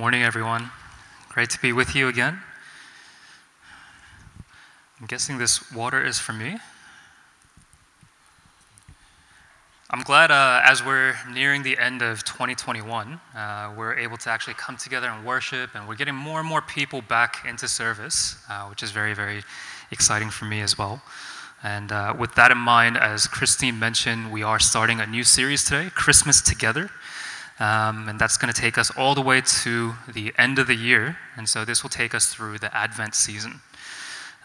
Morning, everyone. Great to be with you again. I'm guessing this water is for me. I'm glad uh, as we're nearing the end of 2021, uh, we're able to actually come together and worship, and we're getting more and more people back into service, uh, which is very, very exciting for me as well. And uh, with that in mind, as Christine mentioned, we are starting a new series today, Christmas Together. Um, and that's going to take us all the way to the end of the year. And so this will take us through the Advent season.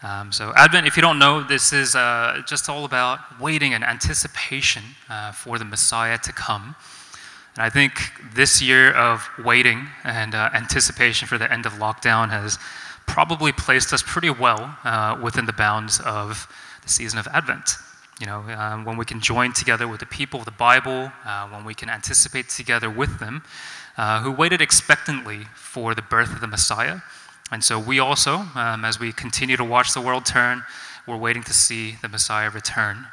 Um, so, Advent, if you don't know, this is uh, just all about waiting and anticipation uh, for the Messiah to come. And I think this year of waiting and uh, anticipation for the end of lockdown has probably placed us pretty well uh, within the bounds of the season of Advent. You know, um, when we can join together with the people of the Bible, uh, when we can anticipate together with them, uh, who waited expectantly for the birth of the Messiah. And so we also, um, as we continue to watch the world turn, we're waiting to see the Messiah return.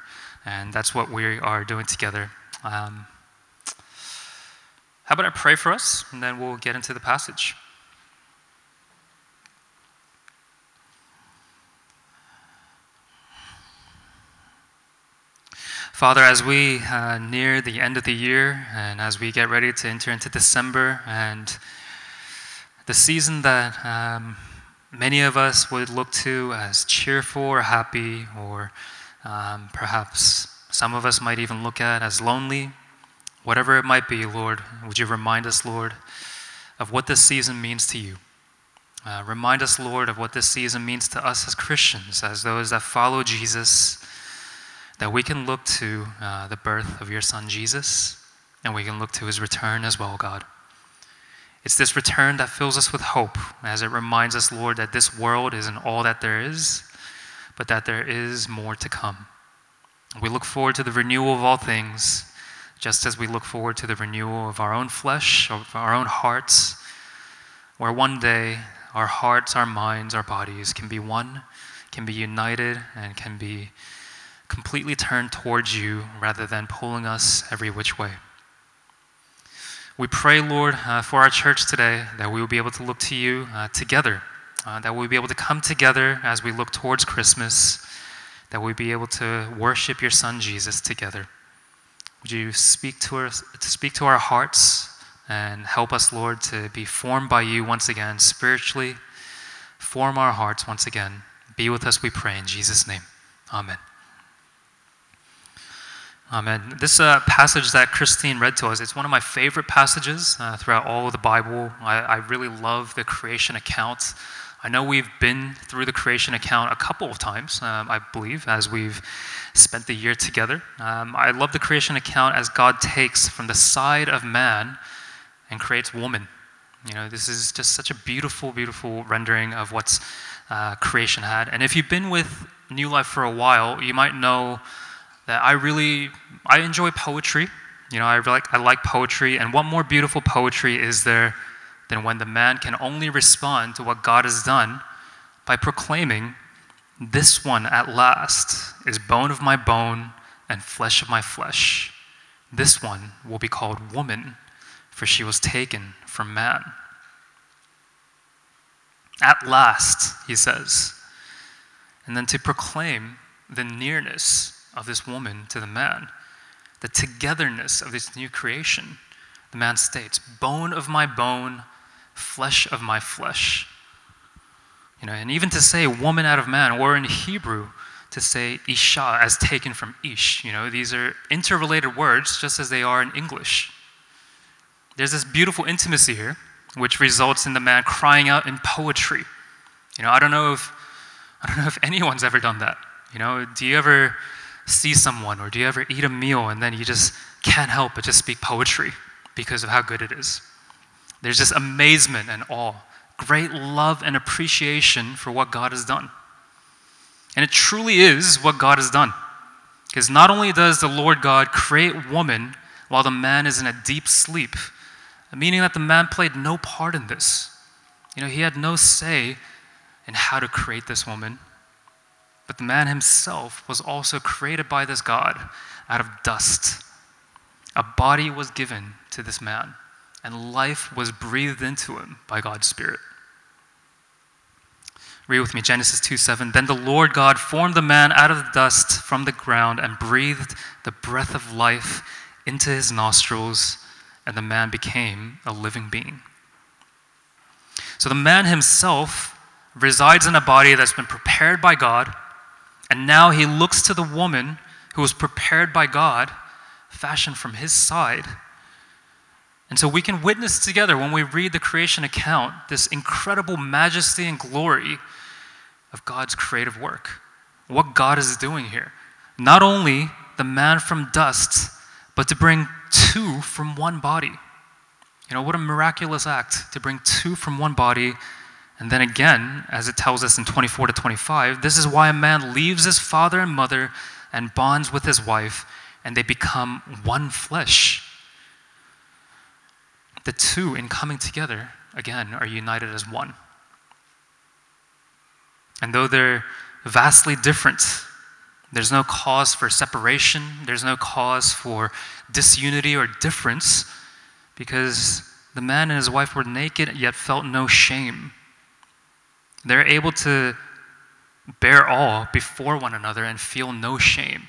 And that's what we are doing together. Um, how about I pray for us, and then we'll get into the passage. Father, as we uh, near the end of the year and as we get ready to enter into December and the season that um, many of us would look to as cheerful or happy, or um, perhaps some of us might even look at as lonely, whatever it might be, Lord, would you remind us, Lord, of what this season means to you? Uh, remind us, Lord, of what this season means to us as Christians, as those that follow Jesus that we can look to uh, the birth of your son Jesus, and we can look to his return as well, God. It's this return that fills us with hope as it reminds us, Lord, that this world isn't all that there is, but that there is more to come. We look forward to the renewal of all things, just as we look forward to the renewal of our own flesh, of our own hearts, where one day our hearts, our minds, our bodies can be one, can be united, and can be completely turned towards you rather than pulling us every which way. We pray, Lord, uh, for our church today that we will be able to look to you uh, together, uh, that we'll be able to come together as we look towards Christmas, that we'll be able to worship your Son Jesus together. Would you speak to, us, speak to our hearts and help us, Lord, to be formed by you once again spiritually? Form our hearts once again. Be with us, we pray, in Jesus' name. Amen. Amen. This uh, passage that Christine read to us, it's one of my favorite passages uh, throughout all of the Bible. I, I, really love the creation account. I know we've been through the creation account a couple of times, um, I believe, as we've spent the year together. Um, I love the creation account as God takes from the side of man and creates woman. You know, this is just such a beautiful, beautiful rendering of what's uh, creation had. And if you've been with New Life for a while, you might know that I really I enjoy poetry. You know, I like I like poetry, and what more beautiful poetry is there than when the man can only respond to what God has done by proclaiming, "This one at last is bone of my bone and flesh of my flesh. This one will be called woman, for she was taken from man." At last, he says. And then to proclaim the nearness of this woman to the man, the togetherness of this new creation. The man states, bone of my bone, flesh of my flesh. You know, and even to say woman out of man, or in Hebrew, to say isha as taken from ish. You know, these are interrelated words just as they are in English. There's this beautiful intimacy here, which results in the man crying out in poetry. You know, I don't know if I don't know if anyone's ever done that. You know, do you ever see someone or do you ever eat a meal and then you just can't help but just speak poetry because of how good it is? There's just amazement and awe, great love and appreciation for what God has done. And it truly is what God has done. Because not only does the Lord God create woman while the man is in a deep sleep, meaning that the man played no part in this. You know, he had no say in how to create this woman. But the man himself was also created by this God out of dust. A body was given to this man and life was breathed into him by God's Spirit. Read with me Genesis 2 7. Then the Lord God formed the man out of the dust from the ground and breathed the breath of life into his nostrils, and the man became a living being. So the man himself resides in a body that's been prepared by God, and now he looks to the woman who was prepared by God, fashioned from his side. And so we can witness together when we read the creation account this incredible majesty and glory of God's creative work. What God is doing here. Not only the man from dust, but to bring two from one body. You know, what a miraculous act to bring two from one body. And then again, as it tells us in 24 to 25, this is why a man leaves his father and mother and bonds with his wife, and they become one flesh. The two, in coming together, again, are united as one. And though they're vastly different, there's no cause for separation, there's no cause for disunity or difference, because the man and his wife were naked yet felt no shame. They're able to bear all before one another and feel no shame.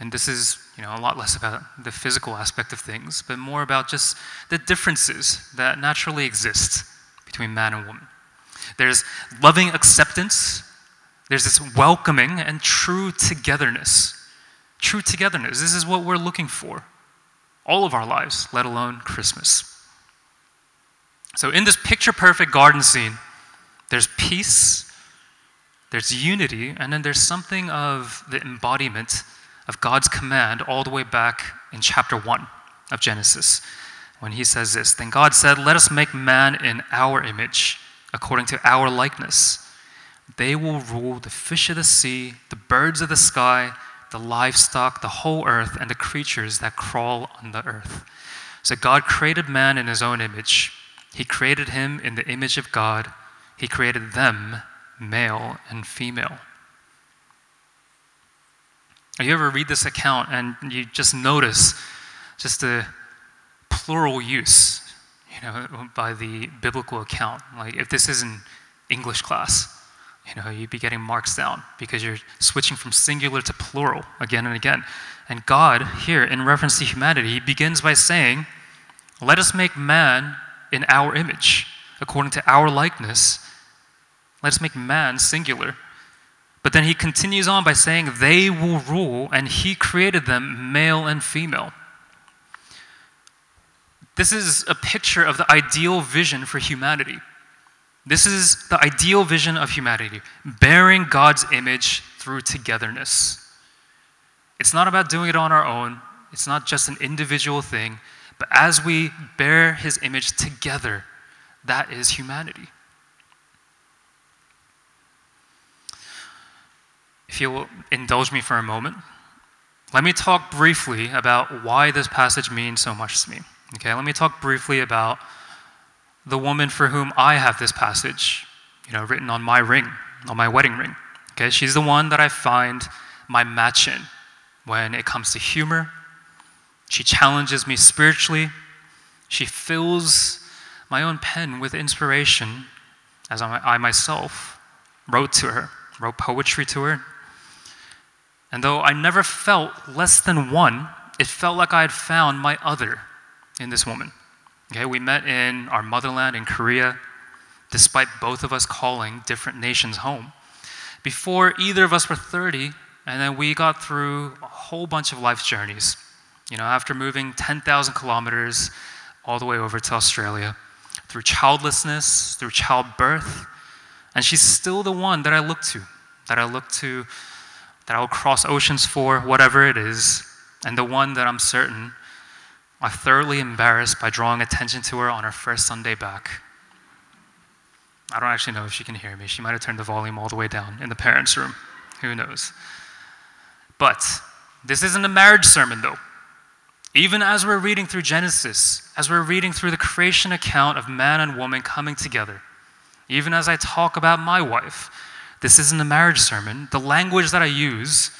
And this is, you know, a lot less about the physical aspect of things, but more about just the differences that naturally exist between man and woman. There's loving acceptance, there's this welcoming and true togetherness. True togetherness. This is what we're looking for all of our lives, let alone Christmas. So, in this picture perfect garden scene, there's peace, there's unity, and then there's something of the embodiment of God's command all the way back in chapter 1 of Genesis when he says this Then God said, Let us make man in our image, according to our likeness. They will rule the fish of the sea, the birds of the sky, the livestock, the whole earth, and the creatures that crawl on the earth. So God created man in his own image. He created him in the image of God. He created them, male and female. You ever read this account and you just notice just the plural use, you know, by the biblical account? Like if this is in English class, you know, you'd be getting marks down because you're switching from singular to plural again and again. And God, here in reference to humanity, he begins by saying, Let us make man in our image, according to our likeness. Let us make man singular. But then he continues on by saying, They will rule, and he created them male and female. This is a picture of the ideal vision for humanity. This is the ideal vision of humanity, bearing God's image through togetherness. It's not about doing it on our own, it's not just an individual thing, but as we bear his image together, that is humanity. If you'll indulge me for a moment, let me talk briefly about why this passage means so much to me. Okay, let me talk briefly about the woman for whom I have this passage, you know, written on my ring, on my wedding ring. Okay, she's the one that I find my match in when it comes to humor. She challenges me spiritually. She fills my own pen with inspiration as I myself wrote to her, wrote poetry to her. And though I never felt less than one, it felt like I had found my other in this woman. Okay, we met in our motherland in Korea, despite both of us calling different nations home. Before either of us were 30, and then we got through a whole bunch of life journeys. You know, after moving 10,000 kilometers all the way over to Australia, through childlessness, through childbirth, and she's still the one that I look to, that I look to, that I'll cross oceans for, whatever it is, and the one that I'm certain I thoroughly embarrassed by drawing attention to her on her first Sunday back. I don't actually know if she can hear me. She might have turned the volume all the way down in the parents' room. Who knows? But this isn't a marriage sermon, though. Even as we're reading through Genesis, as we're reading through the creation account of man and woman coming together, even as I talk about my wife, this isn't a marriage sermon. The language that I use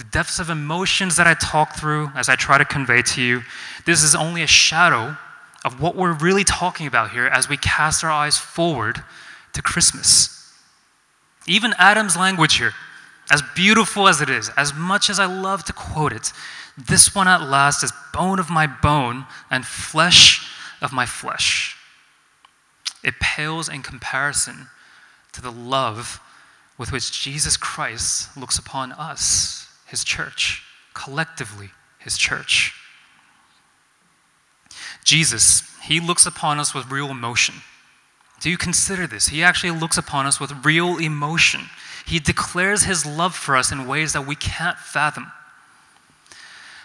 the depths of emotions that I talk through as I try to convey to you, this is only a shadow of what we're really talking about here as we cast our eyes forward to Christmas. Even Adam's language here, as beautiful as it is, as much as I love to quote it, this one at last is bone of my bone and flesh of my flesh. It pales in comparison to the love with which Jesus Christ looks upon us, his church, collectively, his church. Jesus, he looks upon us with real emotion. Do you consider this? He actually looks upon us with real emotion. He declares his love for us in ways that we can't fathom,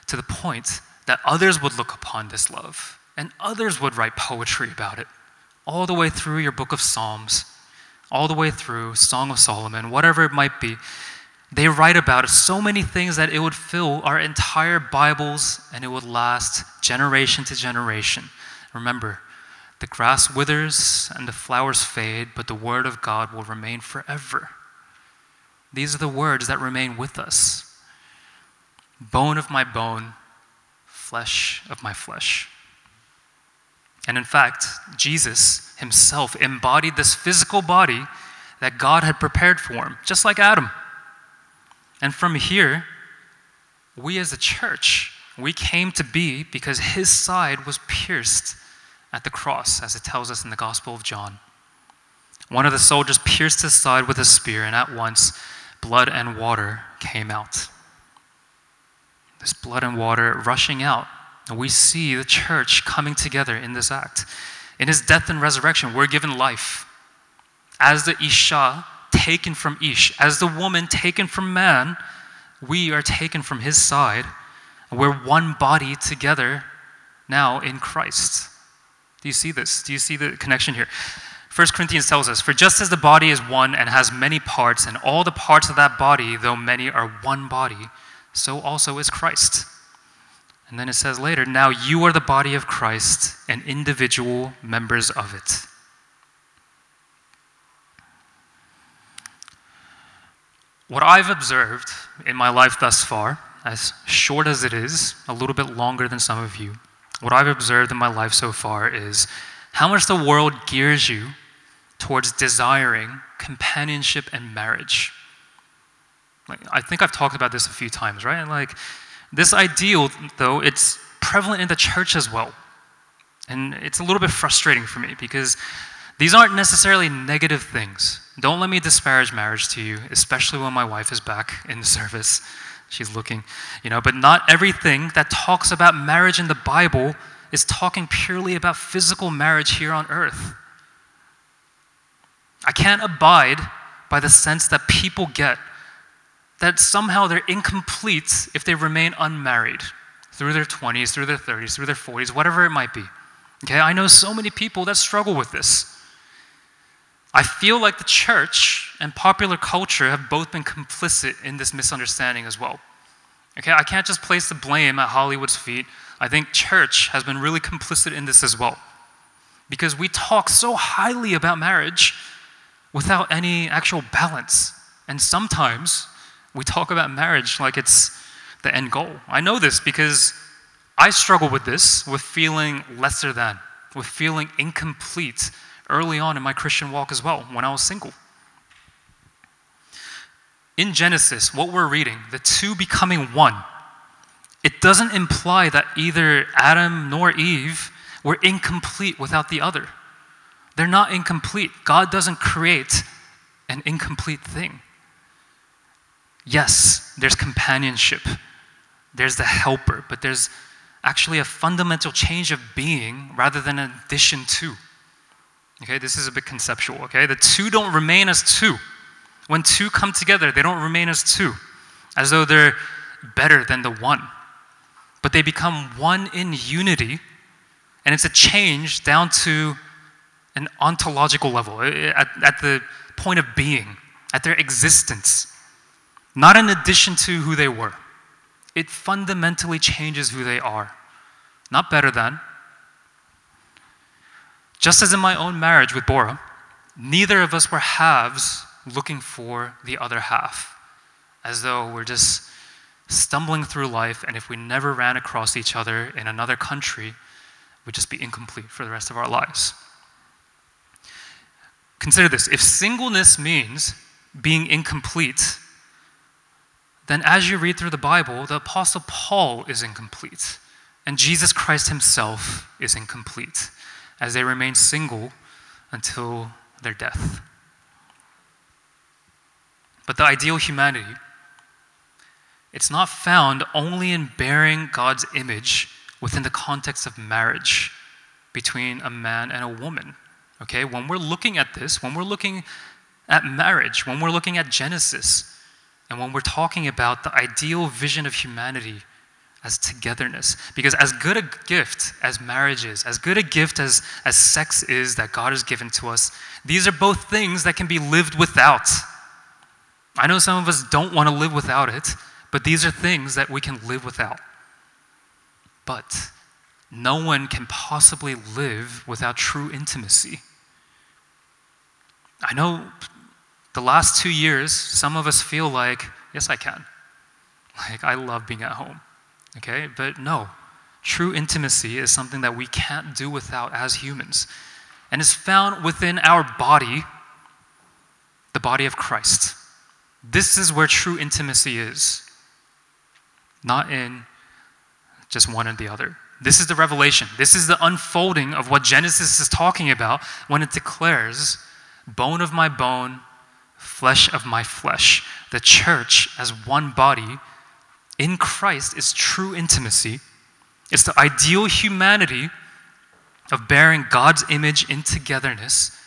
to the point that others would look upon this love and others would write poetry about it, all the way through your book of Psalms, all the way through Song of Solomon, whatever it might be. They write about so many things that it would fill our entire Bibles and it would last generation to generation. Remember, the grass withers and the flowers fade, but the word of God will remain forever. These are the words that remain with us bone of my bone, flesh of my flesh. And in fact, Jesus himself embodied this physical body that God had prepared for him, just like Adam. And from here, we as a church, we came to be because his side was pierced at the cross, as it tells us in the Gospel of John. One of the soldiers pierced his side with a spear, and at once blood and water came out. This blood and water rushing out we see the church coming together in this act. In his death and resurrection, we're given life. As the Isha taken from Ish, as the woman taken from man, we are taken from his side. We're one body together now in Christ. Do you see this? Do you see the connection here? 1 Corinthians tells us, For just as the body is one and has many parts, and all the parts of that body, though many, are one body, so also is Christ. And then it says later, now you are the body of Christ and individual members of it. What I've observed in my life thus far, as short as it is, a little bit longer than some of you, what I've observed in my life so far is how much the world gears you towards desiring companionship and marriage. Like, I think I've talked about this a few times, right? Like, this ideal, though, it's prevalent in the church as well. And it's a little bit frustrating for me because these aren't necessarily negative things. Don't let me disparage marriage to you, especially when my wife is back in the service. She's looking, you know, but not everything that talks about marriage in the Bible is talking purely about physical marriage here on earth. I can't abide by the sense that people get that somehow they're incomplete if they remain unmarried through their 20s, through their 30s, through their 40s, whatever it might be. Okay, I know so many people that struggle with this. I feel like the church and popular culture have both been complicit in this misunderstanding as well. Okay, I can't just place the blame at Hollywood's feet. I think church has been really complicit in this as well. Because we talk so highly about marriage without any actual balance. And sometimes we talk about marriage like it's the end goal. I know this because I struggle with this, with feeling lesser than, with feeling incomplete early on in my Christian walk as well, when I was single. In Genesis, what we're reading, the two becoming one, it doesn't imply that either Adam nor Eve were incomplete without the other. They're not incomplete. God doesn't create an incomplete thing. Yes, there's companionship, there's the helper, but there's actually a fundamental change of being rather than an addition to. Okay, this is a bit conceptual, okay? The two don't remain as two. When two come together, they don't remain as two, as though they're better than the one. But they become one in unity, and it's a change down to an ontological level, eh, at, at the point of being, at their existence not in addition to who they were. It fundamentally changes who they are, not better than. Just as in my own marriage with Bora, neither of us were halves looking for the other half, as though we're just stumbling through life, and if we never ran across each other in another country, we'd just be incomplete for the rest of our lives. Consider this if singleness means being incomplete, then as you read through the Bible, the Apostle Paul is incomplete, and Jesus Christ himself is incomplete as they remain single until their death. But the ideal humanity, it's not found only in bearing God's image within the context of marriage between a man and a woman. Okay, when we're looking at this, when we're looking at marriage, when we're looking at Genesis, and when we're talking about the ideal vision of humanity as togetherness, because as good a gift as marriage is, as good a gift as, as sex is that God has given to us, these are both things that can be lived without. I know some of us don't want to live without it, but these are things that we can live without. But no one can possibly live without true intimacy. I know the last two years, some of us feel like, yes, I can. Like, I love being at home. Okay? But no, true intimacy is something that we can't do without as humans. And is found within our body, the body of Christ. This is where true intimacy is, not in just one or the other. This is the revelation. This is the unfolding of what Genesis is talking about when it declares, bone of my bone, flesh of my flesh. The church, as one body in Christ, is true intimacy. It's the ideal humanity of bearing God's image in togetherness,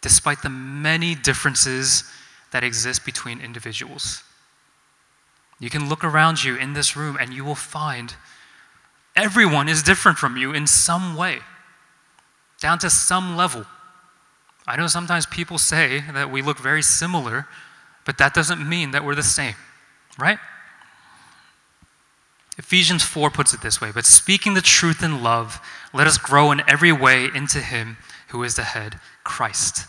despite the many differences that exist between individuals. You can look around you in this room and you will find everyone is different from you in some way, down to some level. I know sometimes people say that we look very similar, but that doesn't mean that we're the same, right? Ephesians 4 puts it this way But speaking the truth in love, let us grow in every way into Him who is the head, Christ.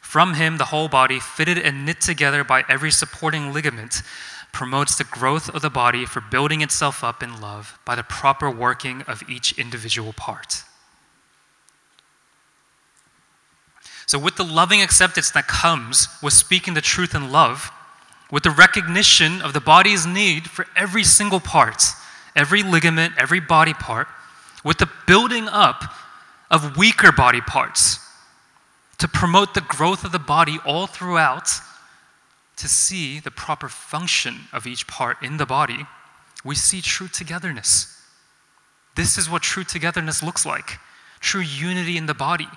From Him, the whole body, fitted and knit together by every supporting ligament, promotes the growth of the body for building itself up in love by the proper working of each individual part. So, with the loving acceptance that comes with speaking the truth in love, with the recognition of the body's need for every single part, every ligament, every body part, with the building up of weaker body parts to promote the growth of the body all throughout to see the proper function of each part in the body, we see true togetherness. This is what true togetherness looks like true unity in the body.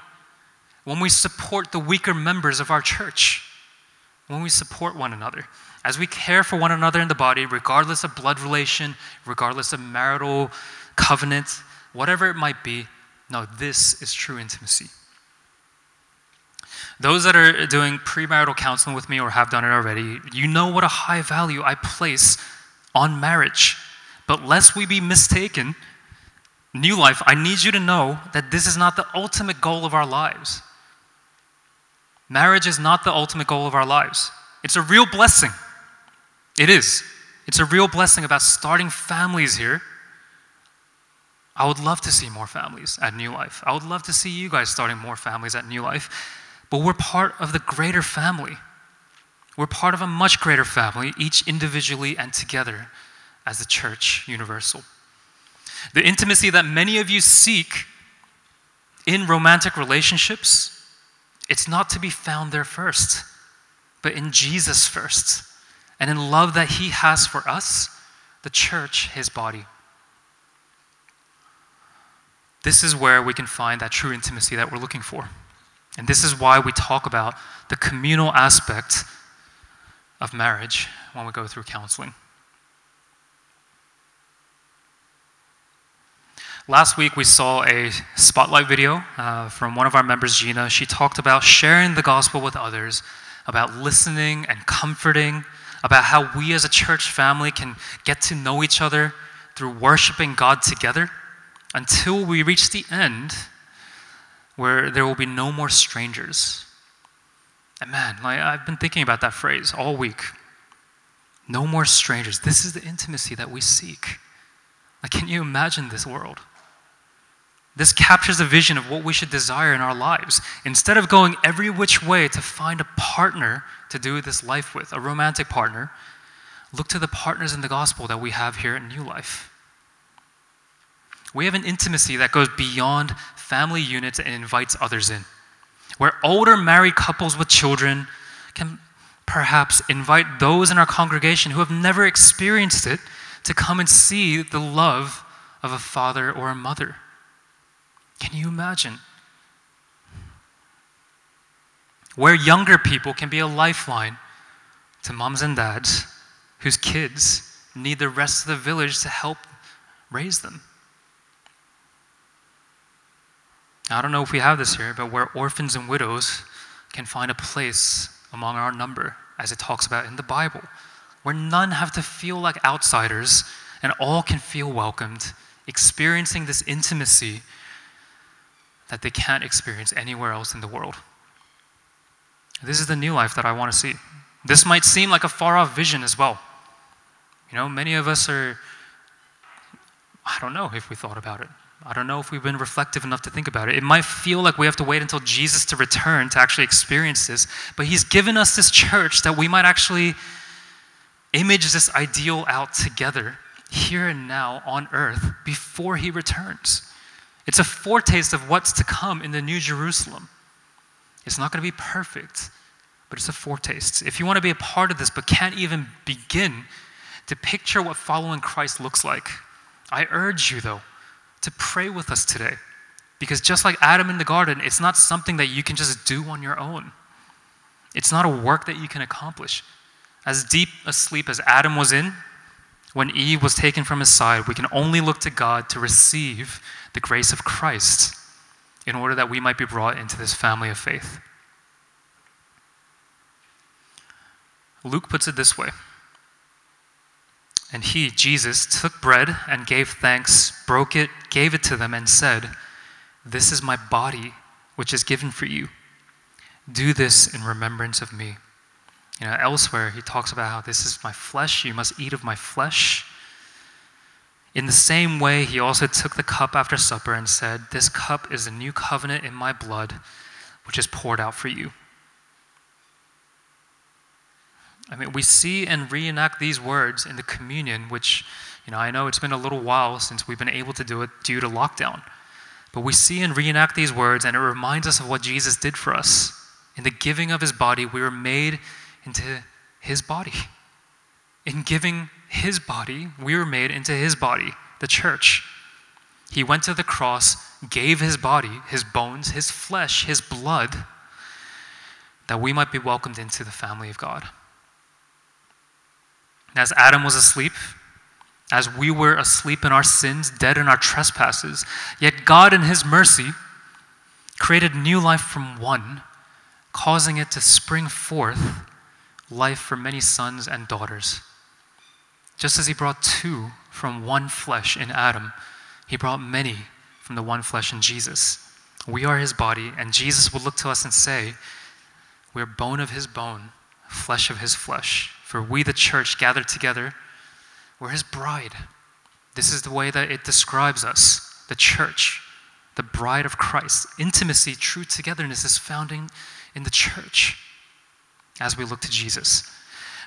When we support the weaker members of our church, when we support one another, as we care for one another in the body, regardless of blood relation, regardless of marital covenant, whatever it might be, no, this is true intimacy. Those that are doing premarital counseling with me or have done it already, you know what a high value I place on marriage. But lest we be mistaken, New Life, I need you to know that this is not the ultimate goal of our lives. Marriage is not the ultimate goal of our lives. It's a real blessing. It is. It's a real blessing about starting families here. I would love to see more families at New Life. I would love to see you guys starting more families at New Life. But we're part of the greater family. We're part of a much greater family, each individually and together as the church universal. The intimacy that many of you seek in romantic relationships, it's not to be found there first, but in Jesus first, and in love that He has for us, the church, His body. This is where we can find that true intimacy that we're looking for. And this is why we talk about the communal aspect of marriage when we go through counseling. Last week, we saw a spotlight video uh, from one of our members, Gina. She talked about sharing the gospel with others, about listening and comforting, about how we as a church family can get to know each other through worshiping God together until we reach the end where there will be no more strangers. And man, like, I've been thinking about that phrase all week. No more strangers. This is the intimacy that we seek. Like, can you imagine this world? This captures a vision of what we should desire in our lives. Instead of going every which way to find a partner to do this life with, a romantic partner, look to the partners in the gospel that we have here at New Life. We have an intimacy that goes beyond family units and invites others in, where older married couples with children can perhaps invite those in our congregation who have never experienced it to come and see the love of a father or a mother. Can you imagine? Where younger people can be a lifeline to moms and dads whose kids need the rest of the village to help raise them. I don't know if we have this here, but where orphans and widows can find a place among our number, as it talks about in the Bible, where none have to feel like outsiders and all can feel welcomed, experiencing this intimacy that they can't experience anywhere else in the world. This is the new life that I want to see. This might seem like a far off vision as well. You know, many of us are, I don't know if we thought about it. I don't know if we've been reflective enough to think about it. It might feel like we have to wait until Jesus to return to actually experience this, but He's given us this church that we might actually image this ideal out together here and now on earth before He returns. It's a foretaste of what's to come in the New Jerusalem. It's not going to be perfect, but it's a foretaste. If you want to be a part of this but can't even begin to picture what following Christ looks like, I urge you, though, to pray with us today. Because just like Adam in the garden, it's not something that you can just do on your own. It's not a work that you can accomplish. As deep a sleep as Adam was in, when Eve was taken from his side, we can only look to God to receive the grace of Christ in order that we might be brought into this family of faith. Luke puts it this way And he, Jesus, took bread and gave thanks, broke it, gave it to them, and said, This is my body, which is given for you. Do this in remembrance of me. You know, elsewhere, he talks about how this is my flesh, you must eat of my flesh. In the same way, he also took the cup after supper and said, This cup is a new covenant in my blood, which is poured out for you. I mean, we see and reenact these words in the communion, which, you know, I know it's been a little while since we've been able to do it due to lockdown. But we see and reenact these words, and it reminds us of what Jesus did for us. In the giving of his body, we were made into his body. In giving his body, we were made into his body, the church. He went to the cross, gave his body, his bones, his flesh, his blood, that we might be welcomed into the family of God. As Adam was asleep, as we were asleep in our sins, dead in our trespasses, yet God, in his mercy, created new life from one, causing it to spring forth life for many sons and daughters. Just as he brought two from one flesh in Adam, he brought many from the one flesh in Jesus. We are his body, and Jesus will look to us and say, We're bone of his bone, flesh of his flesh. For we, the church, gathered together, we're his bride. This is the way that it describes us, the church, the bride of Christ. Intimacy, true togetherness is found in, in the church as we look to Jesus.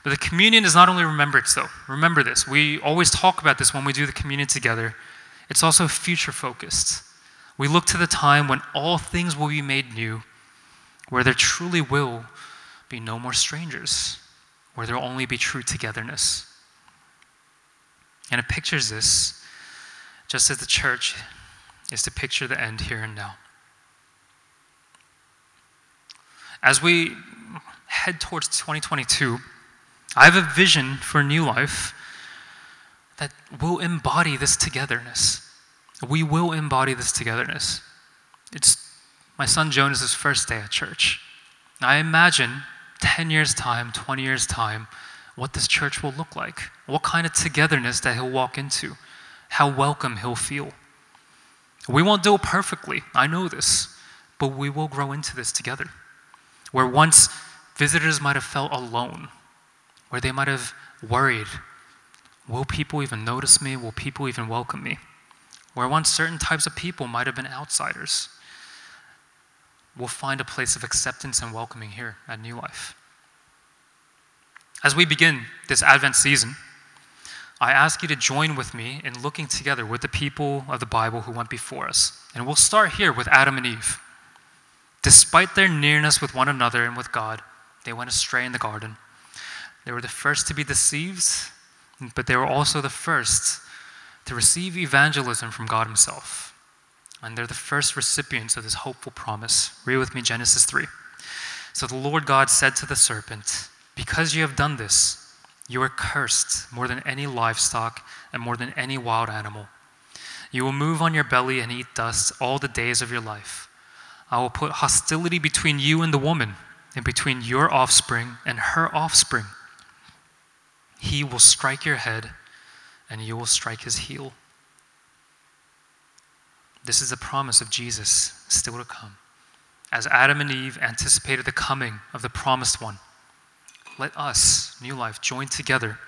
But the communion is not only remembrance, though. Remember this. We always talk about this when we do the communion together. It's also future focused. We look to the time when all things will be made new, where there truly will be no more strangers, where there will only be true togetherness. And it pictures this just as the church is to picture the end here and now. As we head towards 2022, I have a vision for New Life that will embody this togetherness. We will embody this togetherness. It's my son Jonas's first day at church. I imagine 10 years' time, 20 years' time, what this church will look like, what kind of togetherness that he'll walk into, how welcome he'll feel. We won't do it perfectly, I know this, but we will grow into this together. Where once visitors might have felt alone, where they might have worried Will people even notice me? Will people even welcome me? where once certain types of people might have been outsiders, will find a place of acceptance and welcoming here at New Life. As we begin this Advent season, I ask you to join with me in looking together with the people of the Bible who went before us. And we'll start here with Adam and Eve. Despite their nearness with one another and with God, they went astray in the garden. They were the first to be deceived, but they were also the first to receive evangelism from God Himself. And they're the first recipients of this hopeful promise. Read with me Genesis 3. So the Lord God said to the serpent, Because you have done this, you are cursed more than any livestock and more than any wild animal. You will move on your belly and eat dust all the days of your life. I will put hostility between you and the woman, and between your offspring and her offspring. He will strike your head, and you will strike his heel. This is the promise of Jesus still to come. As Adam and Eve anticipated the coming of the promised one, let us, New Life, join together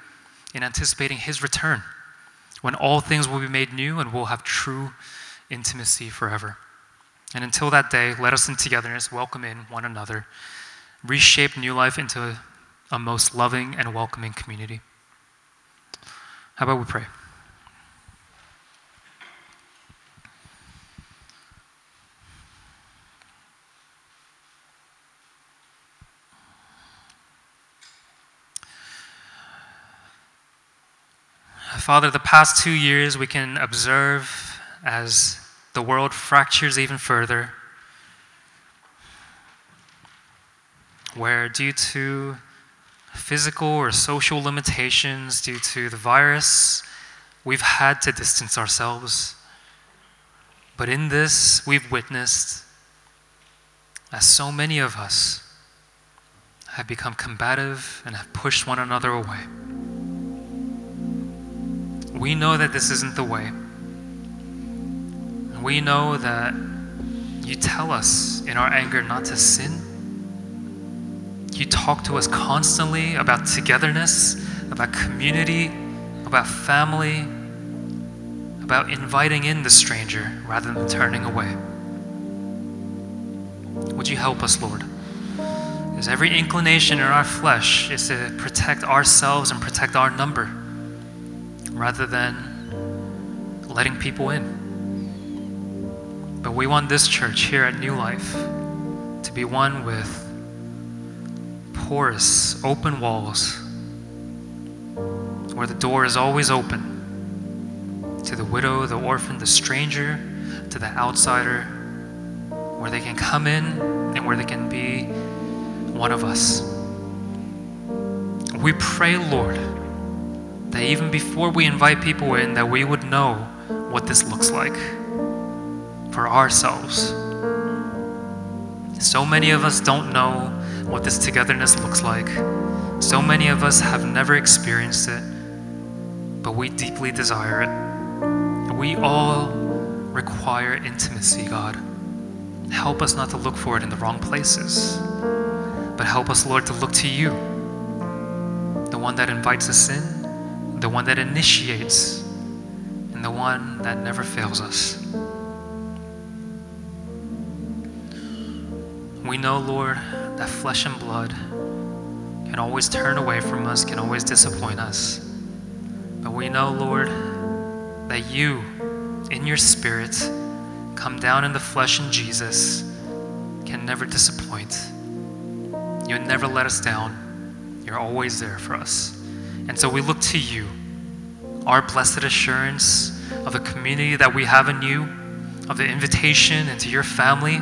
in anticipating his return when all things will be made new and we'll have true intimacy forever. And until that day, let us in togetherness welcome in one another, reshape New Life into a most loving and welcoming community. How about we pray? Father, the past two years we can observe as the world fractures even further, where due to physical or social limitations, due to the virus, we've had to distance ourselves. But in this, we've witnessed as so many of us have become combative and have pushed one another away. We know that this isn't the way. We know that you tell us in our anger not to sin. You talk to us constantly about togetherness, about community, about family, about inviting in the stranger rather than turning away. Would you help us, Lord? Because every inclination in our flesh is to protect ourselves and protect our number rather than letting people in. But we want this church here at New Life to be one with porous, open walls where the door is always open to the widow, the orphan, the stranger, to the outsider, where they can come in and where they can be one of us. We pray, Lord that even before we invite people in, that we would know what this looks like for ourselves. So many of us don't know what this togetherness looks like. So many of us have never experienced it, but we deeply desire it. We all require intimacy, God. Help us not to look for it in the wrong places, but help us, Lord, to look to you, the one that invites us in the one that initiates, and the one that never fails us. We know, Lord, that flesh and blood can always turn away from us, can always disappoint us. But we know, Lord, that you, in your spirit, come down in the flesh in Jesus, can never disappoint. You never let us down. You're always there for us. And so we look to you, our blessed assurance of the community that we have in you, of the invitation into your family.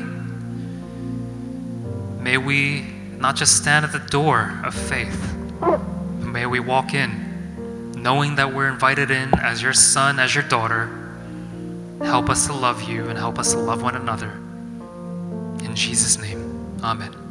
May we not just stand at the door of faith, but may we walk in knowing that we're invited in as your son, as your daughter. Help us to love you and help us to love one another. In Jesus' name, amen.